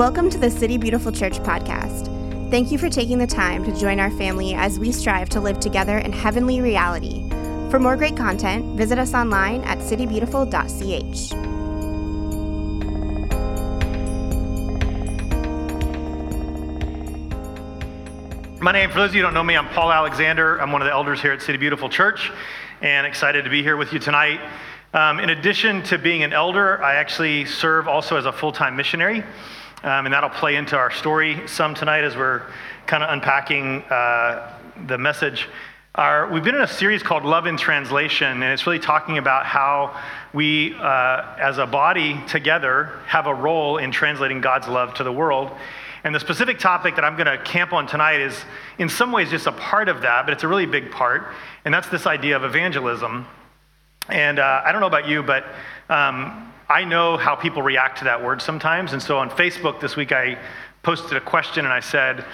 Welcome to the City Beautiful Church podcast. Thank you for taking the time to join our family as we strive to live together in heavenly reality. For more great content, visit us online at citybeautiful.ch. My name, for those of you who don't know me, I'm Paul Alexander. I'm one of the elders here at City Beautiful Church and excited to be here with you tonight. Um, in addition to being an elder, I actually serve also as a full time missionary. Um, and that'll play into our story some tonight as we're kind of unpacking uh, the message. Our, we've been in a series called Love in Translation, and it's really talking about how we, uh, as a body together, have a role in translating God's love to the world. And the specific topic that I'm going to camp on tonight is, in some ways, just a part of that, but it's a really big part, and that's this idea of evangelism. And uh, I don't know about you, but um, I know how people react to that word sometimes. And so on Facebook this week, I posted a question and I said, uh,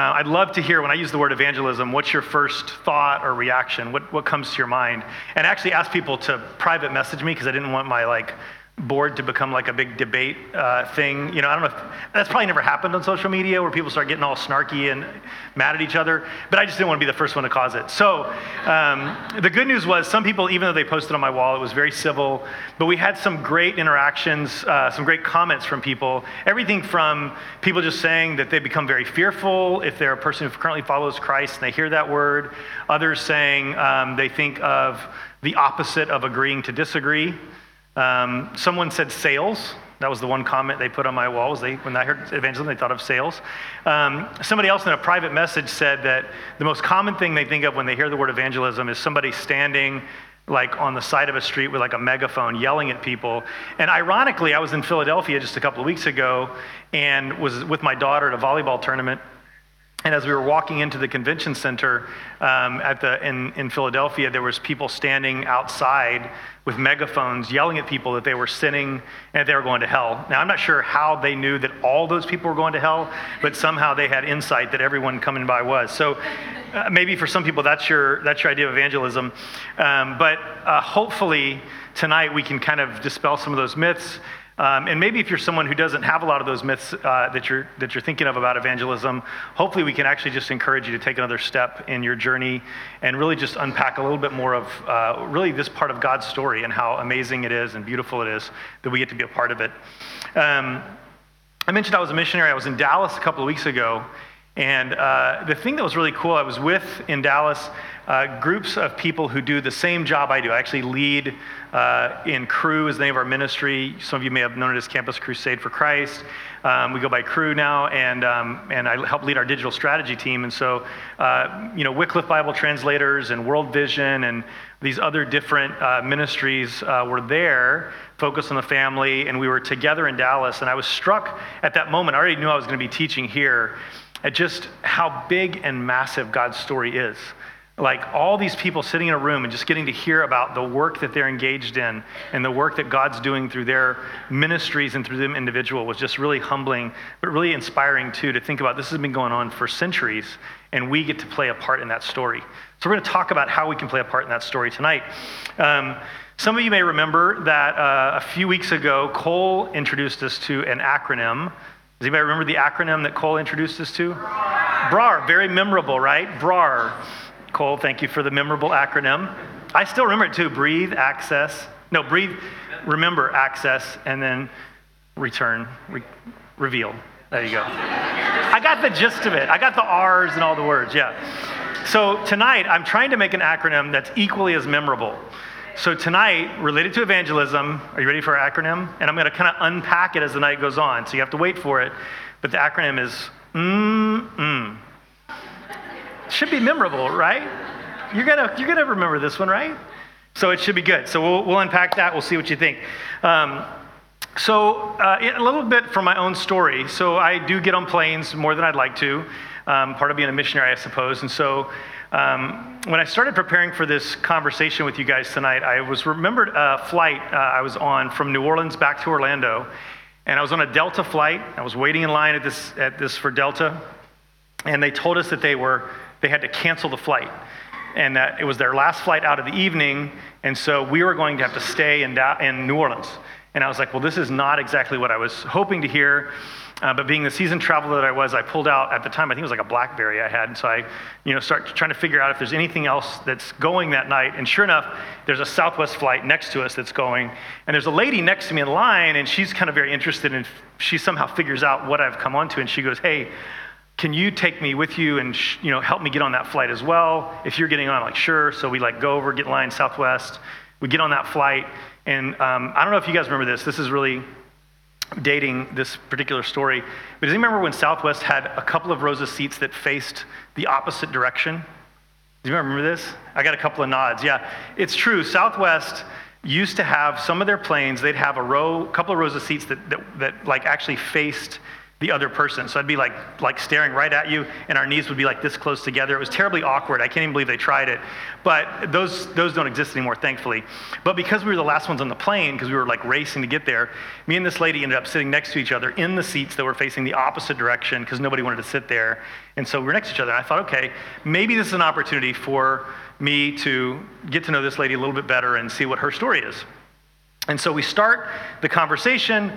I'd love to hear when I use the word evangelism, what's your first thought or reaction? What, what comes to your mind? And I actually asked people to private message me because I didn't want my like board to become like a big debate uh, thing. You know, I don't know if that's probably never happened on social media where people start getting all snarky and mad at each other, but I just didn't want to be the first one to cause it. So um, the good news was some people, even though they posted on my wall, it was very civil, but we had some great interactions, uh, some great comments from people. Everything from people just saying that they become very fearful if they're a person who currently follows Christ and they hear that word, others saying um, they think of the opposite of agreeing to disagree. Um, someone said sales. That was the one comment they put on my walls. They, when I heard evangelism, they thought of sales. Um, somebody else in a private message said that the most common thing they think of when they hear the word evangelism is somebody standing like on the side of a street with like a megaphone yelling at people. And ironically, I was in Philadelphia just a couple of weeks ago and was with my daughter at a volleyball tournament and as we were walking into the convention center um, at the, in, in Philadelphia, there was people standing outside with megaphones yelling at people that they were sinning and they were going to hell. Now, I'm not sure how they knew that all those people were going to hell, but somehow they had insight that everyone coming by was. So uh, maybe for some people, that's your, that's your idea of evangelism. Um, but uh, hopefully, tonight we can kind of dispel some of those myths. Um, and maybe if you're someone who doesn't have a lot of those myths uh, that, you're, that you're thinking of about evangelism, hopefully we can actually just encourage you to take another step in your journey and really just unpack a little bit more of uh, really this part of God's story and how amazing it is and beautiful it is that we get to be a part of it. Um, I mentioned I was a missionary. I was in Dallas a couple of weeks ago. And uh, the thing that was really cool, I was with in Dallas uh, groups of people who do the same job I do. I actually lead uh, in Cru is the name of our ministry. Some of you may have known it as Campus Crusade for Christ. Um, we go by Cru now, and, um, and I help lead our digital strategy team. And so, uh, you know, Wycliffe Bible translators and World Vision and these other different uh, ministries uh, were there, focused on the family, and we were together in Dallas. And I was struck at that moment. I already knew I was going to be teaching here at just how big and massive God's story is like all these people sitting in a room and just getting to hear about the work that they're engaged in and the work that God's doing through their ministries and through them individual was just really humbling, but really inspiring too to think about this has been going on for centuries and we get to play a part in that story. So we're going to talk about how we can play a part in that story tonight. Um, some of you may remember that uh, a few weeks ago, Cole introduced us to an acronym. Does anybody remember the acronym that Cole introduced us to? BRAR. Very memorable, right? BRAR. Cole, thank you for the memorable acronym. I still remember it too breathe, access. No, breathe, remember, access, and then return, re- reveal. There you go. I got the gist of it. I got the R's and all the words, yeah. So tonight, I'm trying to make an acronym that's equally as memorable. So tonight, related to evangelism, are you ready for our acronym? And I'm going to kind of unpack it as the night goes on, so you have to wait for it. But the acronym is mm-mm. Should be memorable, right? You're gonna, you're gonna remember this one, right? So it should be good. So we'll, we'll unpack that. We'll see what you think. Um, so uh, a little bit from my own story. So I do get on planes more than I'd like to. Um, part of being a missionary, I suppose. And so um, when I started preparing for this conversation with you guys tonight, I was remembered a flight uh, I was on from New Orleans back to Orlando, and I was on a Delta flight. I was waiting in line at this at this for Delta, and they told us that they were they had to cancel the flight. And that it was their last flight out of the evening, and so we were going to have to stay in, in New Orleans. And I was like, well, this is not exactly what I was hoping to hear. Uh, but being the seasoned traveler that I was, I pulled out at the time, I think it was like a Blackberry I had. And so I, you know, start trying to figure out if there's anything else that's going that night. And sure enough, there's a Southwest flight next to us that's going. And there's a lady next to me in line, and she's kind of very interested in, she somehow figures out what I've come onto. And she goes, Hey, can you take me with you and sh- you know help me get on that flight as well? If you're getting on I'm like sure. So we like go over get line southwest. We get on that flight. And um, i don't know if you guys remember this. This is really dating this particular story. But does you remember when southwest had a couple of rows of seats that faced the opposite direction? Do you remember this? I got a couple of nods. Yeah it's true. Southwest used to have some of their planes they'd have a row a couple of rows of seats that, that, that like actually faced the other person. So I'd be like, like staring right at you, and our knees would be like this close together. It was terribly awkward. I can't even believe they tried it. But those, those don't exist anymore, thankfully. But because we were the last ones on the plane, because we were like racing to get there, me and this lady ended up sitting next to each other in the seats that were facing the opposite direction because nobody wanted to sit there. And so we were next to each other. And I thought, okay, maybe this is an opportunity for me to get to know this lady a little bit better and see what her story is. And so we start the conversation,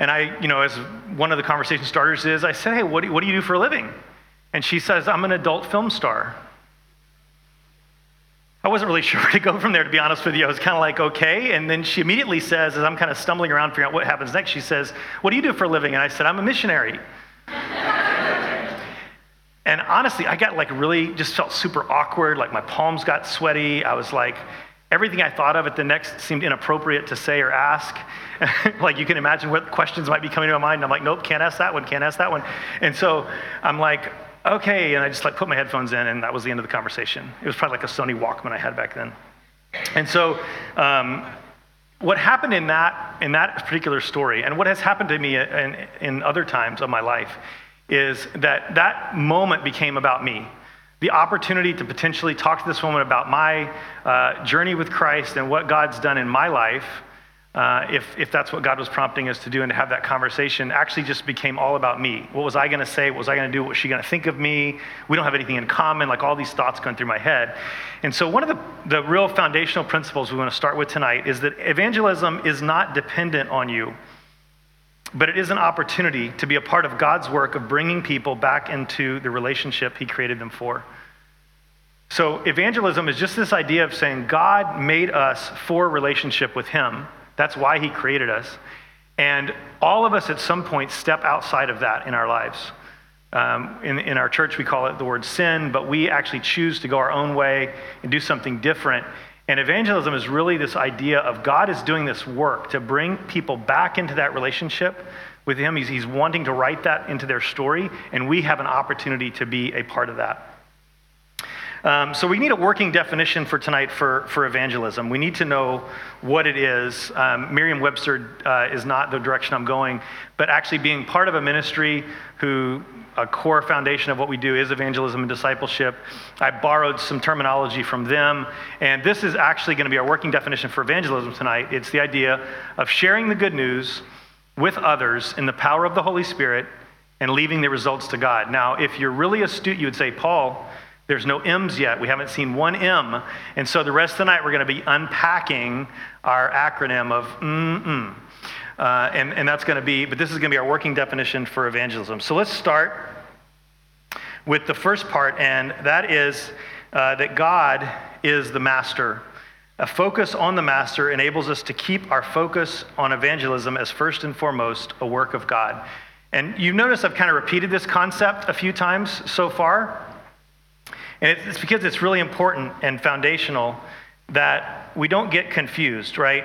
and I, you know, as one of the conversation starters is, I said, hey, what do, what do you do for a living? And she says, I'm an adult film star. I wasn't really sure where to go from there, to be honest with you. I was kind of like, okay. And then she immediately says, as I'm kind of stumbling around figuring out what happens next, she says, What do you do for a living? And I said, I'm a missionary. and honestly, I got like really, just felt super awkward. Like my palms got sweaty. I was like, everything I thought of at the next seemed inappropriate to say or ask. like you can imagine what questions might be coming to my mind. And I'm like, nope, can't ask that one, can't ask that one. And so I'm like, okay. And I just like put my headphones in, and that was the end of the conversation. It was probably like a Sony Walkman I had back then. And so, um, what happened in that in that particular story, and what has happened to me in, in other times of my life, is that that moment became about me the opportunity to potentially talk to this woman about my uh, journey with Christ and what God's done in my life, uh, if, if that's what God was prompting us to do and to have that conversation, actually just became all about me. What was I going to say? What was I going to do? What was she going to think of me? We don't have anything in common, like all these thoughts going through my head. And so, one of the, the real foundational principles we want to start with tonight is that evangelism is not dependent on you but it is an opportunity to be a part of God's work of bringing people back into the relationship He created them for. So, evangelism is just this idea of saying God made us for relationship with Him. That's why He created us. And all of us at some point step outside of that in our lives. Um, in, in our church, we call it the word sin, but we actually choose to go our own way and do something different. And evangelism is really this idea of God is doing this work to bring people back into that relationship with Him. He's, he's wanting to write that into their story, and we have an opportunity to be a part of that. Um, so we need a working definition for tonight for, for evangelism. We need to know what it is. Um, Merriam-Webster uh, is not the direction I'm going, but actually being part of a ministry who a core foundation of what we do is evangelism and discipleship. I borrowed some terminology from them, and this is actually going to be our working definition for evangelism tonight. It's the idea of sharing the good news with others in the power of the Holy Spirit and leaving the results to God. Now, if you're really astute, you would say, Paul, there's no M's yet. We haven't seen one M. And so the rest of the night, we're going to be unpacking our acronym of mm-mm. Uh, and, and that's going to be, but this is going to be our working definition for evangelism. So let's start with the first part, and that is uh, that God is the master. A focus on the master enables us to keep our focus on evangelism as first and foremost a work of God. And you notice I've kind of repeated this concept a few times so far. And it's because it's really important and foundational that we don't get confused, right?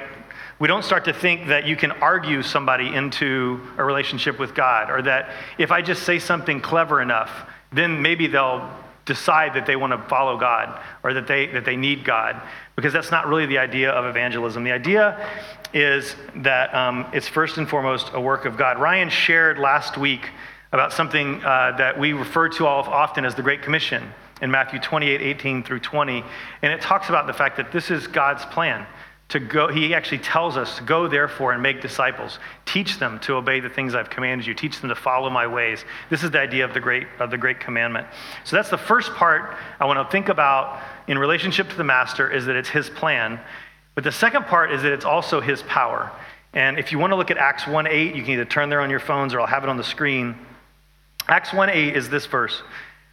We don't start to think that you can argue somebody into a relationship with God, or that if I just say something clever enough, then maybe they'll decide that they want to follow God or that they, that they need God, because that's not really the idea of evangelism. The idea is that um, it's first and foremost a work of God. Ryan shared last week about something uh, that we refer to all often as the Great Commission in Matthew 28 18 through 20. And it talks about the fact that this is God's plan to go he actually tells us to go therefore and make disciples. Teach them to obey the things i've commanded you. Teach them to follow my ways. This is the idea of the great of the great commandment. So that's the first part i want to think about in relationship to the master is that it's his plan. But the second part is that it's also his power. And if you want to look at Acts 1.8, you can either turn there on your phones or I'll have it on the screen. Acts 1.8 is this verse.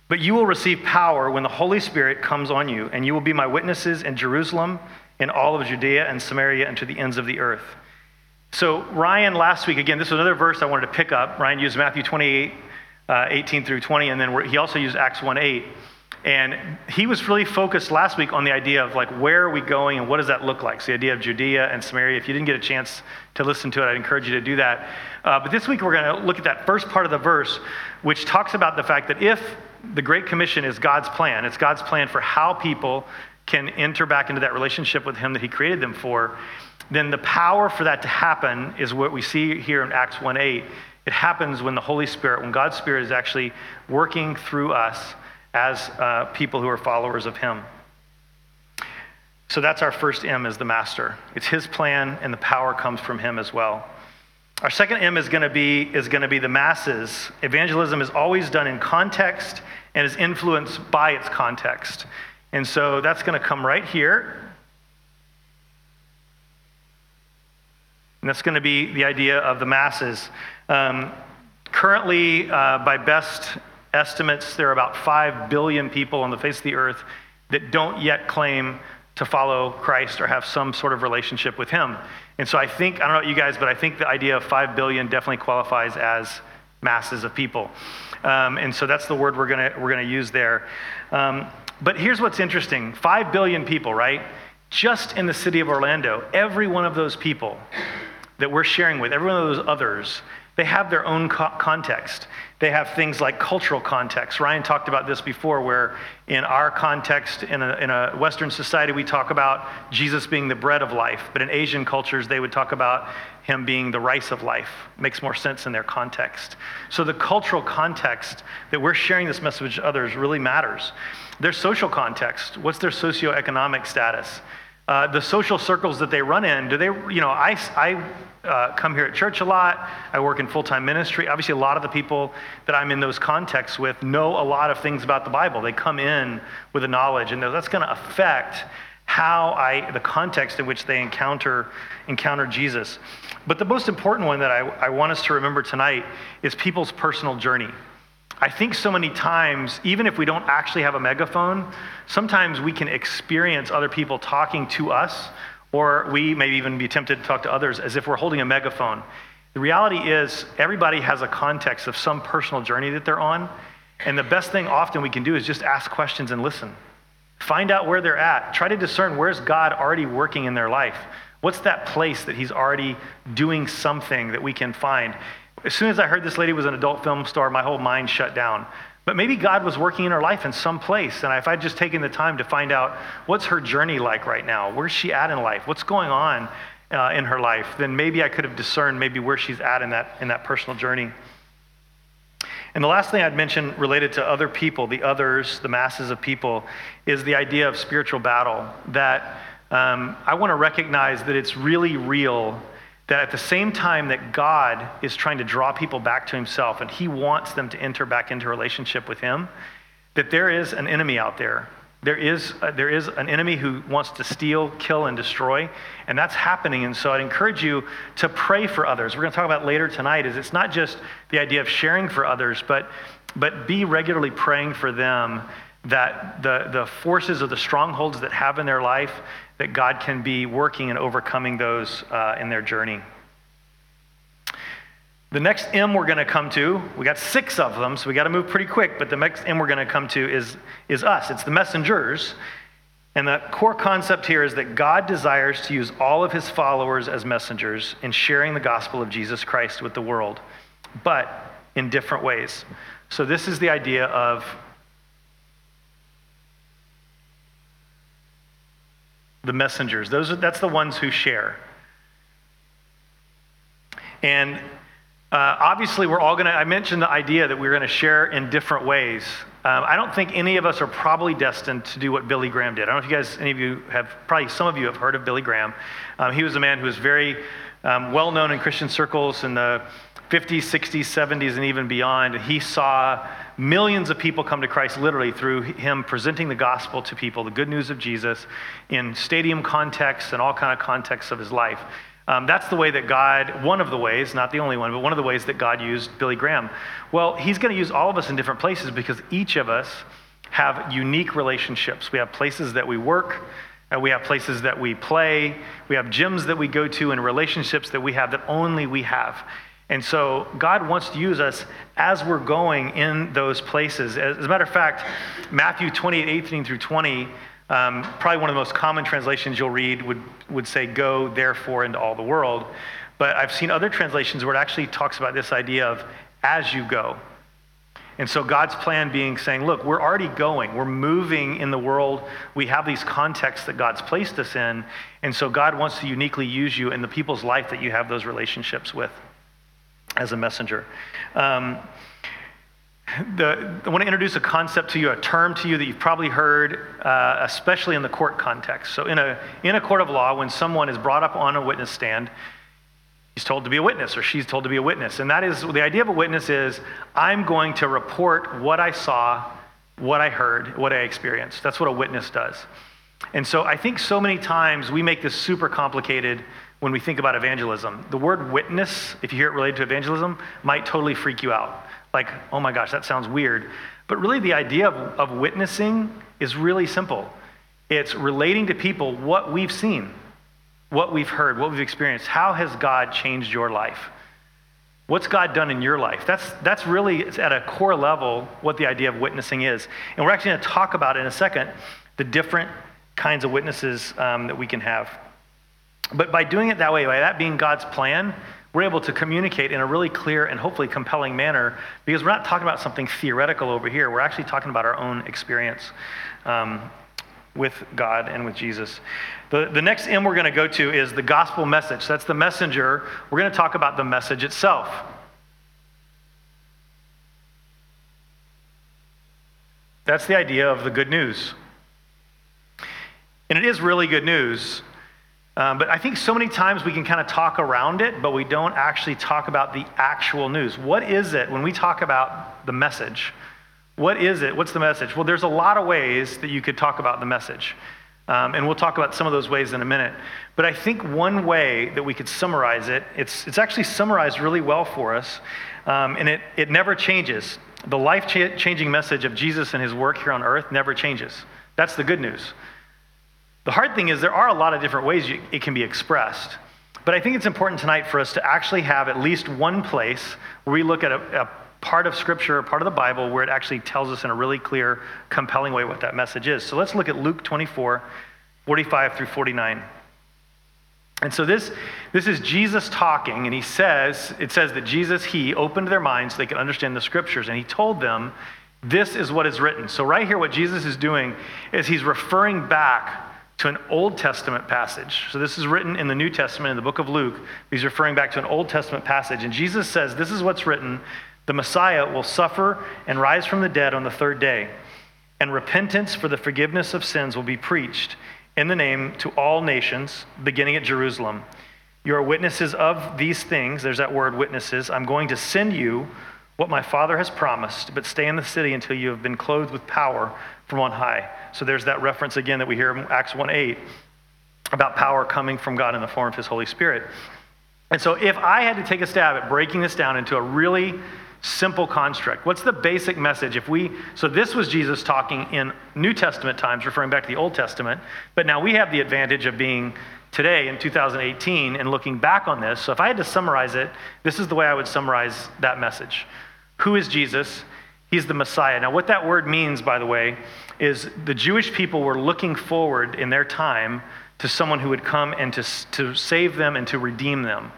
But you will receive power when the Holy Spirit comes on you, and you will be my witnesses in Jerusalem, in all of Judea and Samaria, and to the ends of the earth. So, Ryan, last week, again, this was another verse I wanted to pick up. Ryan used Matthew 28, uh, 18 through 20, and then he also used Acts 1 8. And he was really focused last week on the idea of like, where are we going and what does that look like? So, the idea of Judea and Samaria. If you didn't get a chance to listen to it, I'd encourage you to do that. Uh, but this week, we're going to look at that first part of the verse, which talks about the fact that if the Great Commission is God's plan, it's God's plan for how people can enter back into that relationship with Him that He created them for, then the power for that to happen is what we see here in Acts 1 8. It happens when the Holy Spirit, when God's Spirit is actually working through us as uh, people who are followers of Him. So that's our first M is the master. It's His plan, and the power comes from Him as well. Our second M is going to be is going to be the masses. Evangelism is always done in context and is influenced by its context. And so that's going to come right here. And that's going to be the idea of the masses. Um, currently, uh, by best estimates, there are about 5 billion people on the face of the earth that don't yet claim to follow Christ or have some sort of relationship with Him. And so I think, I don't know about you guys, but I think the idea of 5 billion definitely qualifies as masses of people. Um, and so that's the word we're going we're gonna use there. Um, but here's what's interesting 5 billion people, right? Just in the city of Orlando, every one of those people that we're sharing with, every one of those others, they have their own co- context. They have things like cultural context. Ryan talked about this before, where in our context, in a, in a Western society, we talk about Jesus being the bread of life. But in Asian cultures, they would talk about him being the rice of life. Makes more sense in their context. So the cultural context that we're sharing this message to others really matters. Their social context, what's their socioeconomic status? Uh, the social circles that they run in, do they, you know, I, I uh, come here at church a lot. I work in full time ministry. Obviously, a lot of the people that I'm in those contexts with know a lot of things about the Bible. They come in with a knowledge, and that's going to affect how I, the context in which they encounter, encounter Jesus. But the most important one that I, I want us to remember tonight is people's personal journey. I think so many times, even if we don't actually have a megaphone, sometimes we can experience other people talking to us, or we may even be tempted to talk to others as if we're holding a megaphone. The reality is, everybody has a context of some personal journey that they're on, and the best thing often we can do is just ask questions and listen. Find out where they're at. Try to discern where's God already working in their life. What's that place that He's already doing something that we can find? As soon as I heard this lady was an adult film star, my whole mind shut down. But maybe God was working in her life in some place. And if I'd just taken the time to find out what's her journey like right now, where's she at in life, what's going on uh, in her life, then maybe I could have discerned maybe where she's at in that, in that personal journey. And the last thing I'd mention related to other people, the others, the masses of people, is the idea of spiritual battle. That um, I want to recognize that it's really real that at the same time that God is trying to draw people back to himself and he wants them to enter back into relationship with him, that there is an enemy out there. There is, uh, there is an enemy who wants to steal, kill, and destroy, and that's happening. And so I'd encourage you to pray for others. We're going to talk about later tonight is it's not just the idea of sharing for others, but, but be regularly praying for them that the, the forces or the strongholds that have in their life that God can be working and overcoming those uh, in their journey. The next M we're going to come to, we got six of them, so we got to move pretty quick, but the next M we're going to come to is, is us. It's the messengers. And the core concept here is that God desires to use all of his followers as messengers in sharing the gospel of Jesus Christ with the world, but in different ways. So, this is the idea of the messengers. Those are, that's the ones who share. And uh, obviously, we're all going to, I mentioned the idea that we're going to share in different ways. Um, I don't think any of us are probably destined to do what Billy Graham did. I don't know if you guys, any of you have, probably some of you have heard of Billy Graham. Um, he was a man who was very um, well known in Christian circles in the 50s, 60s, 70s, and even beyond. And he saw millions of people come to Christ literally through him presenting the gospel to people, the good news of Jesus, in stadium contexts and all kind of contexts of his life. Um, that's the way that God, one of the ways, not the only one, but one of the ways that God used Billy Graham. Well, He's going to use all of us in different places because each of us have unique relationships. We have places that we work, and we have places that we play, we have gyms that we go to, and relationships that we have that only we have. And so God wants to use us as we're going in those places. As a matter of fact, Matthew 28 18 through 20 um, probably one of the most common translations you'll read would, would say, Go therefore into all the world. But I've seen other translations where it actually talks about this idea of as you go. And so God's plan being saying, look, we're already going. We're moving in the world. We have these contexts that God's placed us in. And so God wants to uniquely use you in the people's life that you have those relationships with as a messenger. Um, the, I want to introduce a concept to you, a term to you that you've probably heard, uh, especially in the court context. So, in a, in a court of law, when someone is brought up on a witness stand, he's told to be a witness or she's told to be a witness. And that is the idea of a witness is I'm going to report what I saw, what I heard, what I experienced. That's what a witness does. And so, I think so many times we make this super complicated when we think about evangelism. The word witness, if you hear it related to evangelism, might totally freak you out like, oh my gosh, that sounds weird. But really, the idea of, of witnessing is really simple it's relating to people what we've seen, what we've heard, what we've experienced. How has God changed your life? What's God done in your life? That's, that's really, at a core level, what the idea of witnessing is. And we're actually going to talk about in a second the different kinds of witnesses um, that we can have. But by doing it that way, by that being God's plan, we're able to communicate in a really clear and hopefully compelling manner because we're not talking about something theoretical over here. We're actually talking about our own experience um, with God and with Jesus. The, the next M we're going to go to is the gospel message. That's the messenger. We're going to talk about the message itself. That's the idea of the good news. And it is really good news. Um, but I think so many times we can kind of talk around it, but we don't actually talk about the actual news. What is it when we talk about the message? What is it? What's the message? Well, there's a lot of ways that you could talk about the message. Um, and we'll talk about some of those ways in a minute. But I think one way that we could summarize it, it's, it's actually summarized really well for us, um, and it, it never changes. The life changing message of Jesus and his work here on earth never changes. That's the good news. The hard thing is, there are a lot of different ways you, it can be expressed. But I think it's important tonight for us to actually have at least one place where we look at a, a part of Scripture, a part of the Bible, where it actually tells us in a really clear, compelling way what that message is. So let's look at Luke 24, 45 through 49. And so this, this is Jesus talking, and he says, it says that Jesus, he opened their minds so they could understand the scriptures, and he told them, this is what is written. So right here, what Jesus is doing is he's referring back to an Old Testament passage. So this is written in the New Testament in the book of Luke. He's referring back to an Old Testament passage. And Jesus says, This is what's written the Messiah will suffer and rise from the dead on the third day, and repentance for the forgiveness of sins will be preached in the name to all nations, beginning at Jerusalem. You are witnesses of these things. There's that word, witnesses. I'm going to send you what my Father has promised, but stay in the city until you have been clothed with power from on high. So there's that reference again that we hear in Acts 1 8 about power coming from God in the form of his Holy Spirit. And so if I had to take a stab at breaking this down into a really simple construct, what's the basic message? If we so this was Jesus talking in New Testament times, referring back to the Old Testament, but now we have the advantage of being today in 2018 and looking back on this. So if I had to summarize it, this is the way I would summarize that message. Who is Jesus? He's the Messiah. Now, what that word means, by the way, is the Jewish people were looking forward in their time to someone who would come and to, to save them and to redeem them.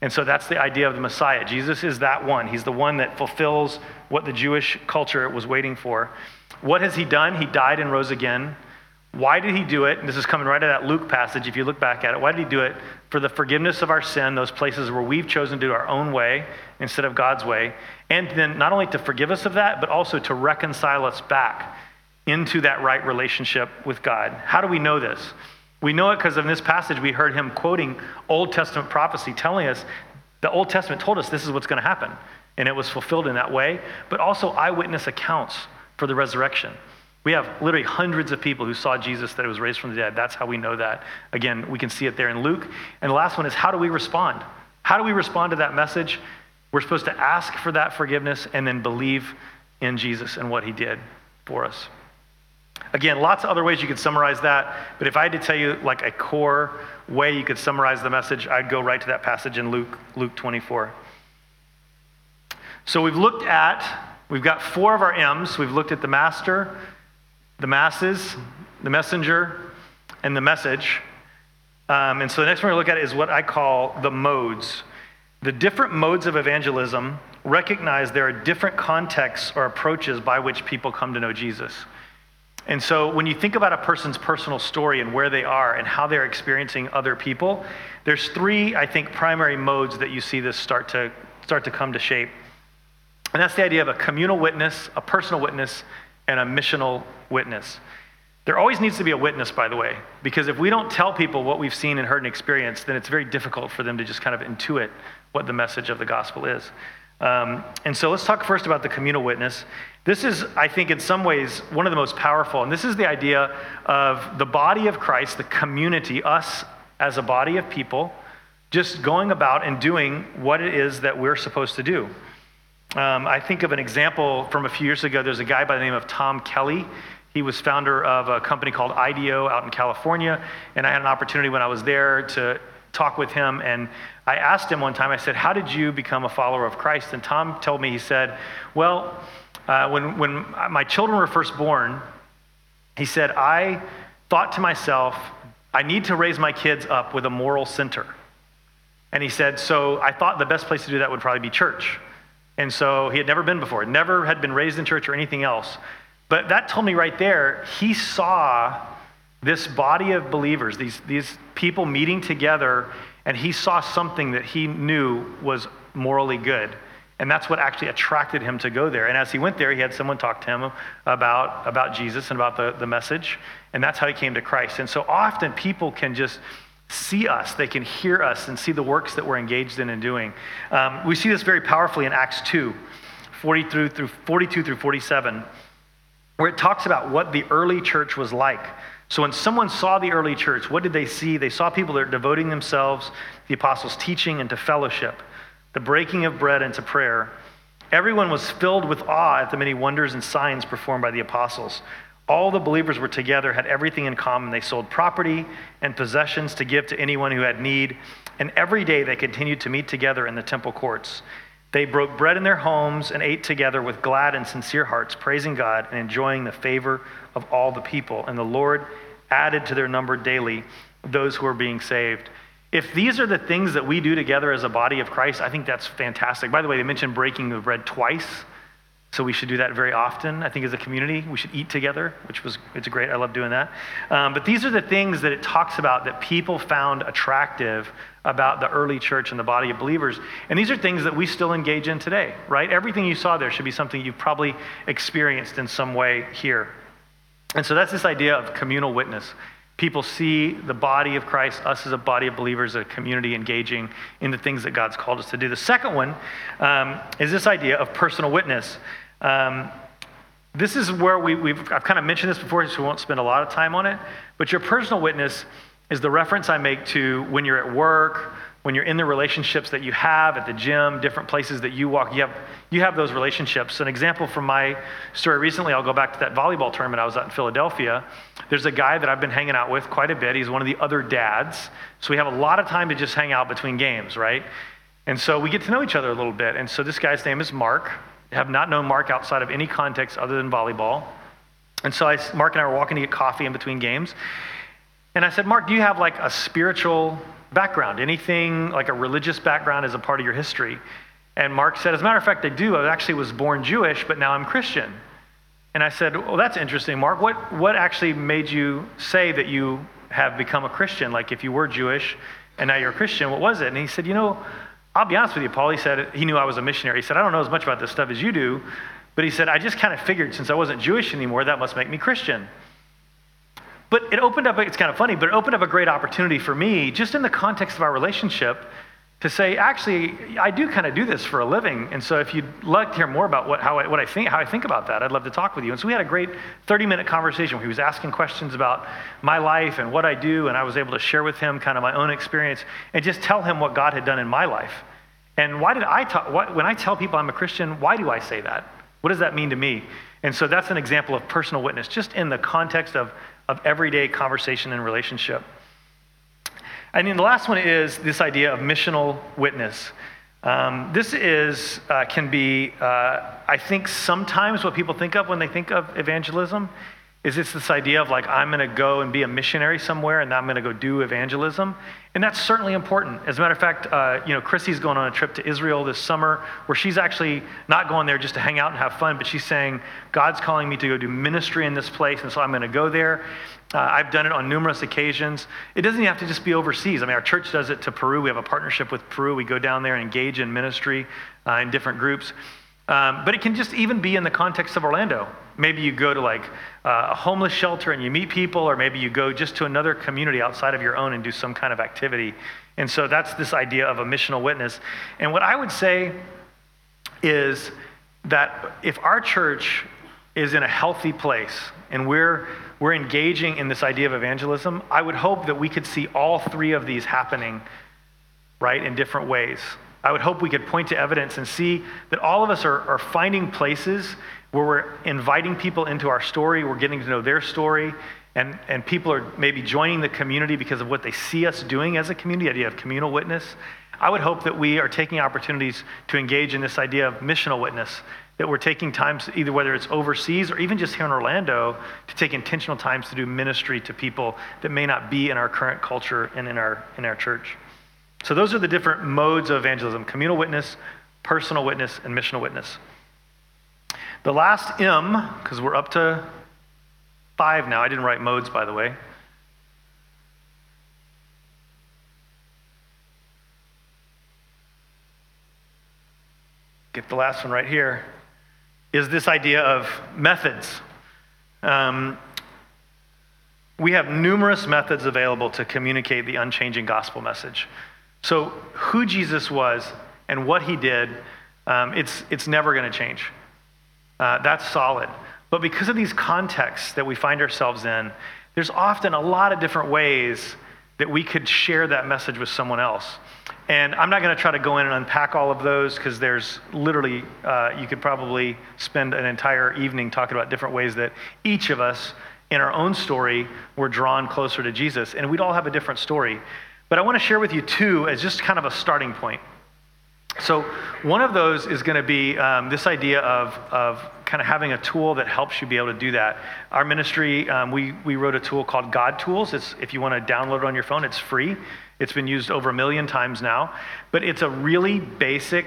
And so that's the idea of the Messiah. Jesus is that one. He's the one that fulfills what the Jewish culture was waiting for. What has he done? He died and rose again. Why did he do it? And this is coming right out of that Luke passage, if you look back at it. Why did he do it? For the forgiveness of our sin, those places where we've chosen to do our own way instead of God's way. And then not only to forgive us of that, but also to reconcile us back into that right relationship with God. How do we know this? We know it because in this passage we heard him quoting Old Testament prophecy, telling us the Old Testament told us this is what's going to happen. And it was fulfilled in that way, but also eyewitness accounts for the resurrection. We have literally hundreds of people who saw Jesus that it was raised from the dead. That's how we know that. Again, we can see it there in Luke. And the last one is how do we respond? How do we respond to that message? We're supposed to ask for that forgiveness and then believe in Jesus and what he did for us. Again, lots of other ways you could summarize that, but if I had to tell you like a core way you could summarize the message, I'd go right to that passage in Luke, Luke 24. So we've looked at, we've got four of our M's. We've looked at the master, the masses, the messenger, and the message. Um, and so the next one to look at is what I call the modes. The different modes of evangelism recognize there are different contexts or approaches by which people come to know Jesus. And so when you think about a person's personal story and where they are and how they're experiencing other people, there's three, I think, primary modes that you see this start to start to come to shape. And that's the idea of a communal witness, a personal witness, and a missional witness. There always needs to be a witness, by the way, because if we don't tell people what we've seen and heard and experienced, then it's very difficult for them to just kind of intuit what the message of the gospel is. Um, and so let's talk first about the communal witness. This is, I think, in some ways, one of the most powerful. And this is the idea of the body of Christ, the community, us as a body of people, just going about and doing what it is that we're supposed to do. Um, I think of an example from a few years ago. There's a guy by the name of Tom Kelley. He was founder of a company called IDEO out in California. And I had an opportunity when I was there to talk with him. And I asked him one time, I said, How did you become a follower of Christ? And Tom told me, he said, Well, uh, when, when my children were first born, he said, I thought to myself, I need to raise my kids up with a moral center. And he said, So I thought the best place to do that would probably be church. And so he had never been before, never had been raised in church or anything else. But that told me right there, he saw this body of believers, these, these people meeting together, and he saw something that he knew was morally good. And that's what actually attracted him to go there. And as he went there, he had someone talk to him about, about Jesus and about the, the message. And that's how he came to Christ. And so often people can just see us, they can hear us and see the works that we're engaged in and doing. Um, we see this very powerfully in Acts 2, 40 through, through 42 through 47, where it talks about what the early church was like. So when someone saw the early church, what did they see? They saw people that are devoting themselves to the apostles' teaching and to fellowship, the breaking of bread and to prayer. Everyone was filled with awe at the many wonders and signs performed by the apostles. All the believers were together, had everything in common. They sold property and possessions to give to anyone who had need. And every day they continued to meet together in the temple courts. They broke bread in their homes and ate together with glad and sincere hearts, praising God and enjoying the favor of all the people. And the Lord added to their number daily those who were being saved. If these are the things that we do together as a body of Christ, I think that's fantastic. By the way, they mentioned breaking the bread twice. So we should do that very often. I think as a community, we should eat together, which was it's great. I love doing that. Um, but these are the things that it talks about that people found attractive about the early church and the body of believers. And these are things that we still engage in today, right? Everything you saw there should be something you've probably experienced in some way here. And so that's this idea of communal witness. People see the body of Christ, us as a body of believers, a community engaging in the things that God's called us to do. The second one um, is this idea of personal witness. Um, this is where we, have I've kind of mentioned this before, so we won't spend a lot of time on it. But your personal witness is the reference I make to when you're at work, when you're in the relationships that you have at the gym, different places that you walk. You have, you have those relationships. An example from my story recently, I'll go back to that volleyball tournament I was at in Philadelphia. There's a guy that I've been hanging out with quite a bit. He's one of the other dads. So we have a lot of time to just hang out between games, right? And so we get to know each other a little bit. And so this guy's name is Mark have not known Mark outside of any context other than volleyball. And so I, Mark and I were walking to get coffee in between games. And I said, Mark, do you have like a spiritual background? Anything like a religious background as a part of your history? And Mark said, as a matter of fact, I do. I actually was born Jewish, but now I'm Christian. And I said, well, that's interesting, Mark. What, what actually made you say that you have become a Christian? Like if you were Jewish and now you're a Christian, what was it? And he said, you know, I'll be honest with you, Paul. He said he knew I was a missionary. He said, I don't know as much about this stuff as you do, but he said, I just kind of figured since I wasn't Jewish anymore, that must make me Christian. But it opened up, it's kind of funny, but it opened up a great opportunity for me, just in the context of our relationship, to say, actually, I do kind of do this for a living. And so if you'd like to hear more about what, how, I, what I think, how I think about that, I'd love to talk with you. And so we had a great 30 minute conversation where he was asking questions about my life and what I do. And I was able to share with him kind of my own experience and just tell him what God had done in my life. And why did I talk, what, when I tell people I'm a Christian, why do I say that? What does that mean to me? And so that's an example of personal witness, just in the context of, of everyday conversation and relationship. And then the last one is this idea of missional witness. Um, this is, uh, can be, uh, I think, sometimes what people think of when they think of evangelism is it's this idea of like, I'm going to go and be a missionary somewhere and I'm going to go do evangelism. And that's certainly important. As a matter of fact, uh, you know, Chrissy's going on a trip to Israel this summer where she's actually not going there just to hang out and have fun, but she's saying, God's calling me to go do ministry in this place, and so I'm going to go there. Uh, I've done it on numerous occasions. It doesn't have to just be overseas. I mean, our church does it to Peru. We have a partnership with Peru. We go down there and engage in ministry uh, in different groups. Um, but it can just even be in the context of Orlando. Maybe you go to like uh, a homeless shelter and you meet people, or maybe you go just to another community outside of your own and do some kind of activity. And so that's this idea of a missional witness. And what I would say is that if our church is in a healthy place and we're, we're engaging in this idea of evangelism, I would hope that we could see all three of these happening, right, in different ways. I would hope we could point to evidence and see that all of us are, are finding places where we're inviting people into our story, we're getting to know their story, and, and people are maybe joining the community because of what they see us doing as a community, idea of communal witness. I would hope that we are taking opportunities to engage in this idea of missional witness, that we're taking times, either whether it's overseas or even just here in Orlando, to take intentional times to do ministry to people that may not be in our current culture and in our, in our church. So, those are the different modes of evangelism communal witness, personal witness, and missional witness. The last M, because we're up to five now, I didn't write modes, by the way. Get the last one right here. Is this idea of methods. Um, we have numerous methods available to communicate the unchanging gospel message. So, who Jesus was and what he did, um, it's, it's never going to change. Uh, that's solid. But because of these contexts that we find ourselves in, there's often a lot of different ways that we could share that message with someone else. And I'm not going to try to go in and unpack all of those because there's literally, uh, you could probably spend an entire evening talking about different ways that each of us in our own story were drawn closer to Jesus. And we'd all have a different story. But I want to share with you two as just kind of a starting point. So, one of those is going to be um, this idea of, of kind of having a tool that helps you be able to do that. Our ministry, um, we, we wrote a tool called GodTools. It's, if you want to download it on your phone, it's free. It's been used over a million times now. But it's a really basic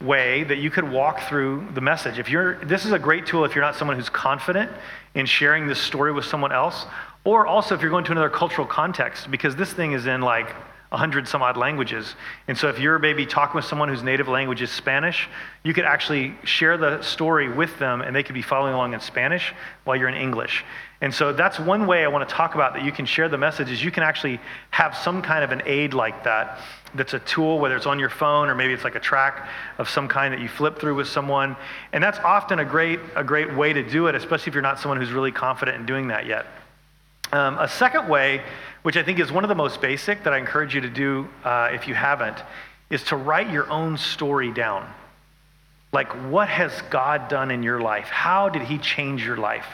way that you could walk through the message. If you're, this is a great tool if you're not someone who's confident in sharing this story with someone else, or also if you're going to another cultural context, because this thing is in like 100 some odd languages. And so if you're maybe talking with someone whose native language is Spanish, you could actually share the story with them and they could be following along in Spanish while you're in English. And so that's one way I want to talk about that you can share the message is you can actually have some kind of an aid like that that's a tool whether it's on your phone or maybe it's like a track of some kind that you flip through with someone. And that's often a great a great way to do it especially if you're not someone who's really confident in doing that yet. Um, a second way, which I think is one of the most basic that I encourage you to do uh, if you haven't, is to write your own story down. Like, what has God done in your life? How did He change your life?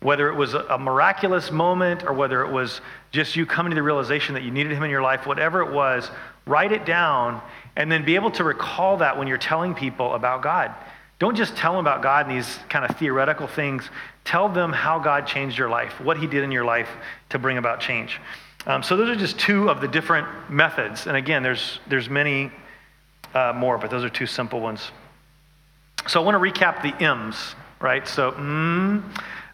Whether it was a miraculous moment or whether it was just you coming to the realization that you needed Him in your life, whatever it was, write it down and then be able to recall that when you're telling people about God. Don't just tell them about God and these kind of theoretical things. Tell them how God changed your life, what He did in your life to bring about change. Um, so those are just two of the different methods. And again, there's there's many uh, more, but those are two simple ones. So I want to recap the M's, right? So mm,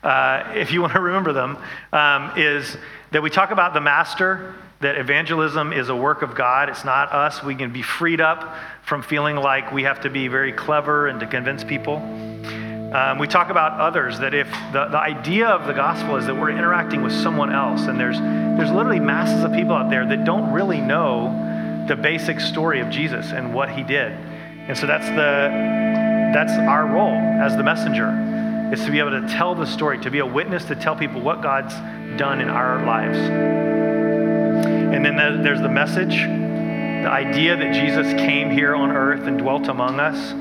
uh, if you want to remember them, um, is that we talk about the master, that evangelism is a work of God. It's not us. We can be freed up from feeling like we have to be very clever and to convince people. Um, we talk about others, that if the, the idea of the gospel is that we're interacting with someone else, and there's, there's literally masses of people out there that don't really know the basic story of Jesus and what he did. And so that's the that's our role as the messenger is to be able to tell the story, to be a witness to tell people what God's done in our lives. And then there's the message, the idea that Jesus came here on earth and dwelt among us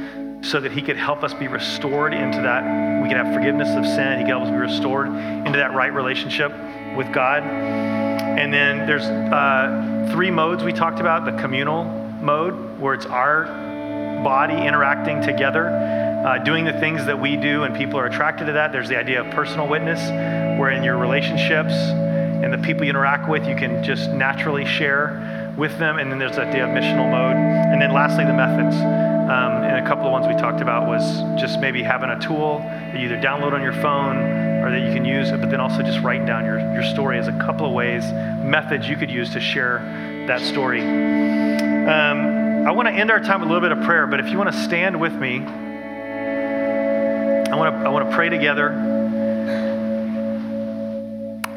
so that he could help us be restored into that. We could have forgiveness of sin. He could help us be restored into that right relationship with God. And then there's uh, three modes we talked about the communal mode, where it's our body interacting together, uh, doing the things that we do, and people are attracted to that. There's the idea of personal witness, where in your relationships and the people you interact with, you can just naturally share with them. And then there's that idea of missional mode. And then lastly, the methods. Um, and a couple of ones we talked about was just maybe having a tool that you either download on your phone or that you can use, but then also just writing down your, your story as a couple of ways, methods you could use to share that story. Um, I want to end our time with a little bit of prayer, but if you want to stand with me, I want to, I want to pray together.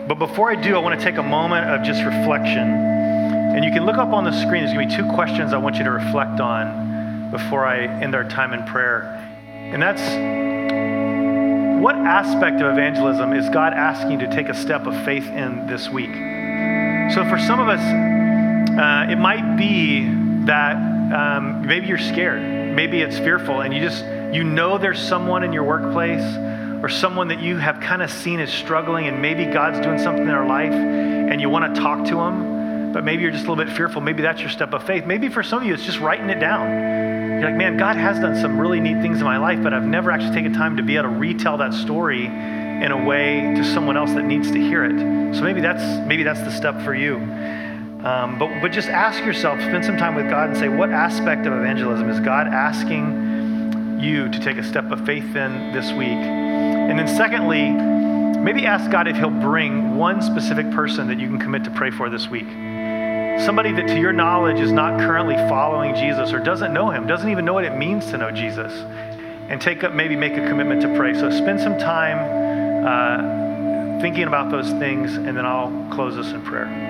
But before I do, I want to take a moment of just reflection. And you can look up on the screen, there's going to be two questions I want you to reflect on before I end our time in prayer. And that's what aspect of evangelism is God asking you to take a step of faith in this week? So for some of us, uh, it might be that um, maybe you're scared, maybe it's fearful, and you just you know there's someone in your workplace or someone that you have kind of seen is struggling, and maybe God's doing something in their life, and you want to talk to them, but maybe you're just a little bit fearful. Maybe that's your step of faith. Maybe for some of you, it's just writing it down you're like, man, God has done some really neat things in my life, but I've never actually taken time to be able to retell that story in a way to someone else that needs to hear it. So maybe that's maybe that's the step for you. Um, but but just ask yourself, spend some time with God, and say, what aspect of evangelism is God asking you to take a step of faith in this week? And then secondly, maybe ask God if He'll bring one specific person that you can commit to pray for this week somebody that to your knowledge is not currently following Jesus or doesn't know him, doesn't even know what it means to know Jesus, and take up, maybe make a commitment to pray. So spend some time uh, thinking about those things, and then I'll close us in prayer.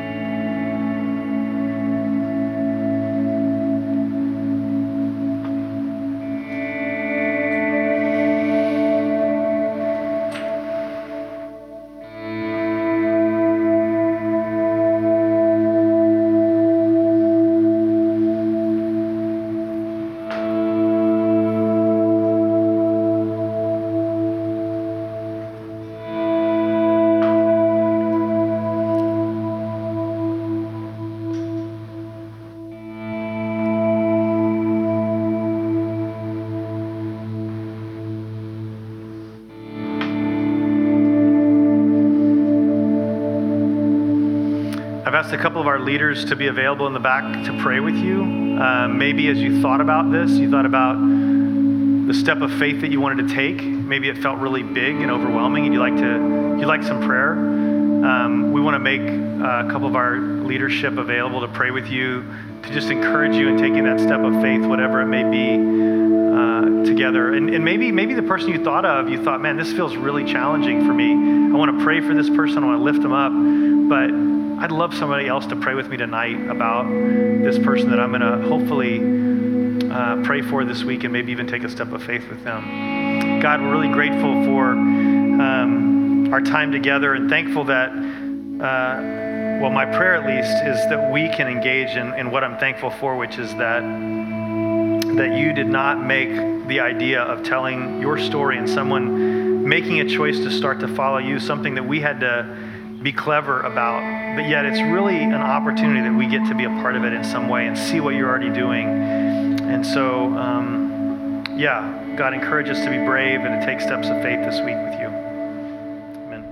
A couple of our leaders to be available in the back to pray with you. Uh, maybe as you thought about this, you thought about the step of faith that you wanted to take. Maybe it felt really big and overwhelming, and you like to you like some prayer. Um, we want to make a couple of our leadership available to pray with you, to just encourage you in taking that step of faith, whatever it may be, uh, together. And, and maybe maybe the person you thought of, you thought, man, this feels really challenging for me. I want to pray for this person. I want to lift them up, but I'd love somebody else to pray with me tonight about this person that I'm going to hopefully uh, pray for this week and maybe even take a step of faith with them. God, we're really grateful for um, our time together and thankful that, uh, well, my prayer at least is that we can engage in, in what I'm thankful for, which is that that you did not make the idea of telling your story and someone making a choice to start to follow you something that we had to be clever about, but yet it's really an opportunity that we get to be a part of it in some way and see what you're already doing. And so, um, yeah, God encourage us to be brave and to take steps of faith this week with you. Amen.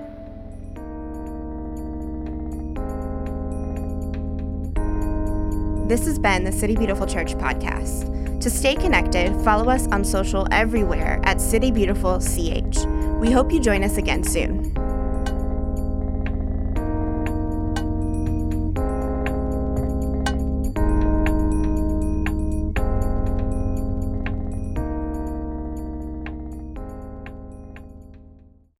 This has been the City Beautiful Church podcast. To stay connected, follow us on social everywhere at City Beautiful CH. We hope you join us again soon.